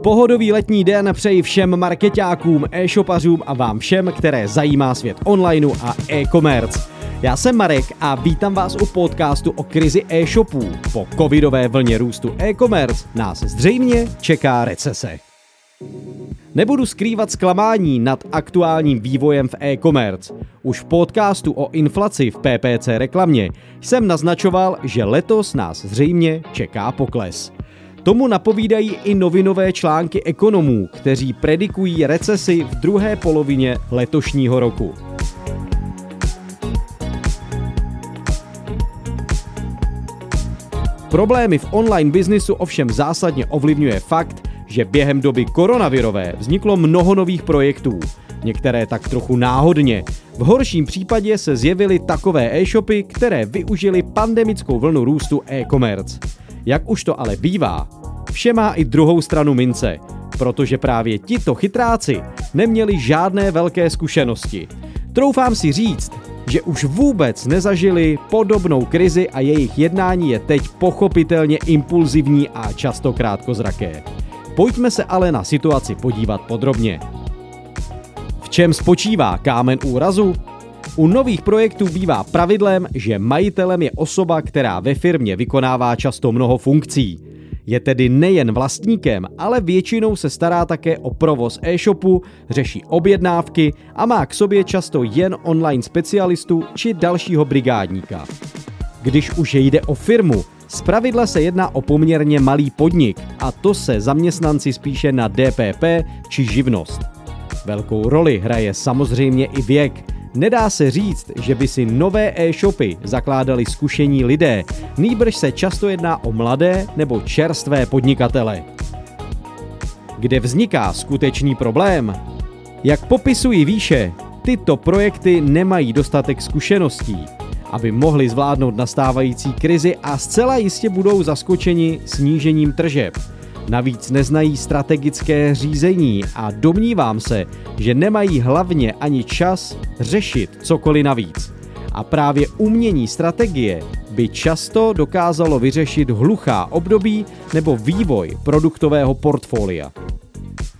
Pohodový letní den přeji všem marketákům, e-shopařům a vám všem, které zajímá svět onlineu a e-commerce. Já jsem Marek a vítám vás u podcastu o krizi e-shopů. Po covidové vlně růstu e-commerce nás zřejmě čeká recese. Nebudu skrývat zklamání nad aktuálním vývojem v e-commerce. Už v podcastu o inflaci v PPC reklamě jsem naznačoval, že letos nás zřejmě čeká pokles. Tomu napovídají i novinové články ekonomů, kteří predikují recesi v druhé polovině letošního roku. Problémy v online biznisu ovšem zásadně ovlivňuje fakt, že během doby koronavirové vzniklo mnoho nových projektů, některé tak trochu náhodně. V horším případě se zjevily takové e-shopy, které využily pandemickou vlnu růstu e-commerce. Jak už to ale bývá, vše má i druhou stranu mince, protože právě tito chytráci neměli žádné velké zkušenosti. Troufám si říct, že už vůbec nezažili podobnou krizi a jejich jednání je teď pochopitelně impulzivní a často krátkozraké. Pojďme se ale na situaci podívat podrobně. V čem spočívá kámen úrazu? U nových projektů bývá pravidlem, že majitelem je osoba, která ve firmě vykonává často mnoho funkcí. Je tedy nejen vlastníkem, ale většinou se stará také o provoz e-shopu, řeší objednávky a má k sobě často jen online specialistu či dalšího brigádníka. Když už jde o firmu, Zpravidla se jedná o poměrně malý podnik a to se zaměstnanci spíše na DPP či živnost. Velkou roli hraje samozřejmě i věk. Nedá se říct, že by si nové e-shopy zakládali zkušení lidé, nýbrž se často jedná o mladé nebo čerstvé podnikatele. Kde vzniká skutečný problém? Jak popisují výše, tyto projekty nemají dostatek zkušeností, aby mohli zvládnout nastávající krizi a zcela jistě budou zaskočeni snížením tržeb. Navíc neznají strategické řízení a domnívám se, že nemají hlavně ani čas řešit cokoliv navíc. A právě umění strategie by často dokázalo vyřešit hluchá období nebo vývoj produktového portfolia.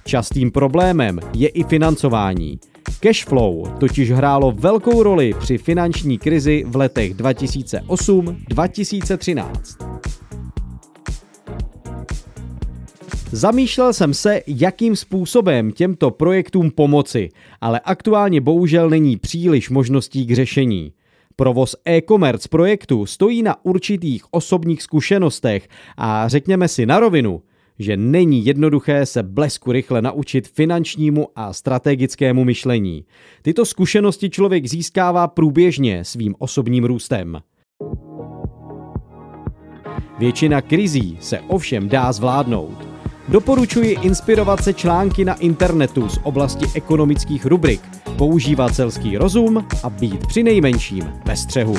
Častým problémem je i financování – Cashflow totiž hrálo velkou roli při finanční krizi v letech 2008-2013. Zamýšlel jsem se, jakým způsobem těmto projektům pomoci, ale aktuálně bohužel není příliš možností k řešení. Provoz e-commerce projektu stojí na určitých osobních zkušenostech a řekněme si na rovinu, že není jednoduché se blesku rychle naučit finančnímu a strategickému myšlení. Tyto zkušenosti člověk získává průběžně svým osobním růstem. Většina krizí se ovšem dá zvládnout. Doporučuji inspirovat se články na internetu z oblasti ekonomických rubrik, používat selský rozum a být při nejmenším ve střehu.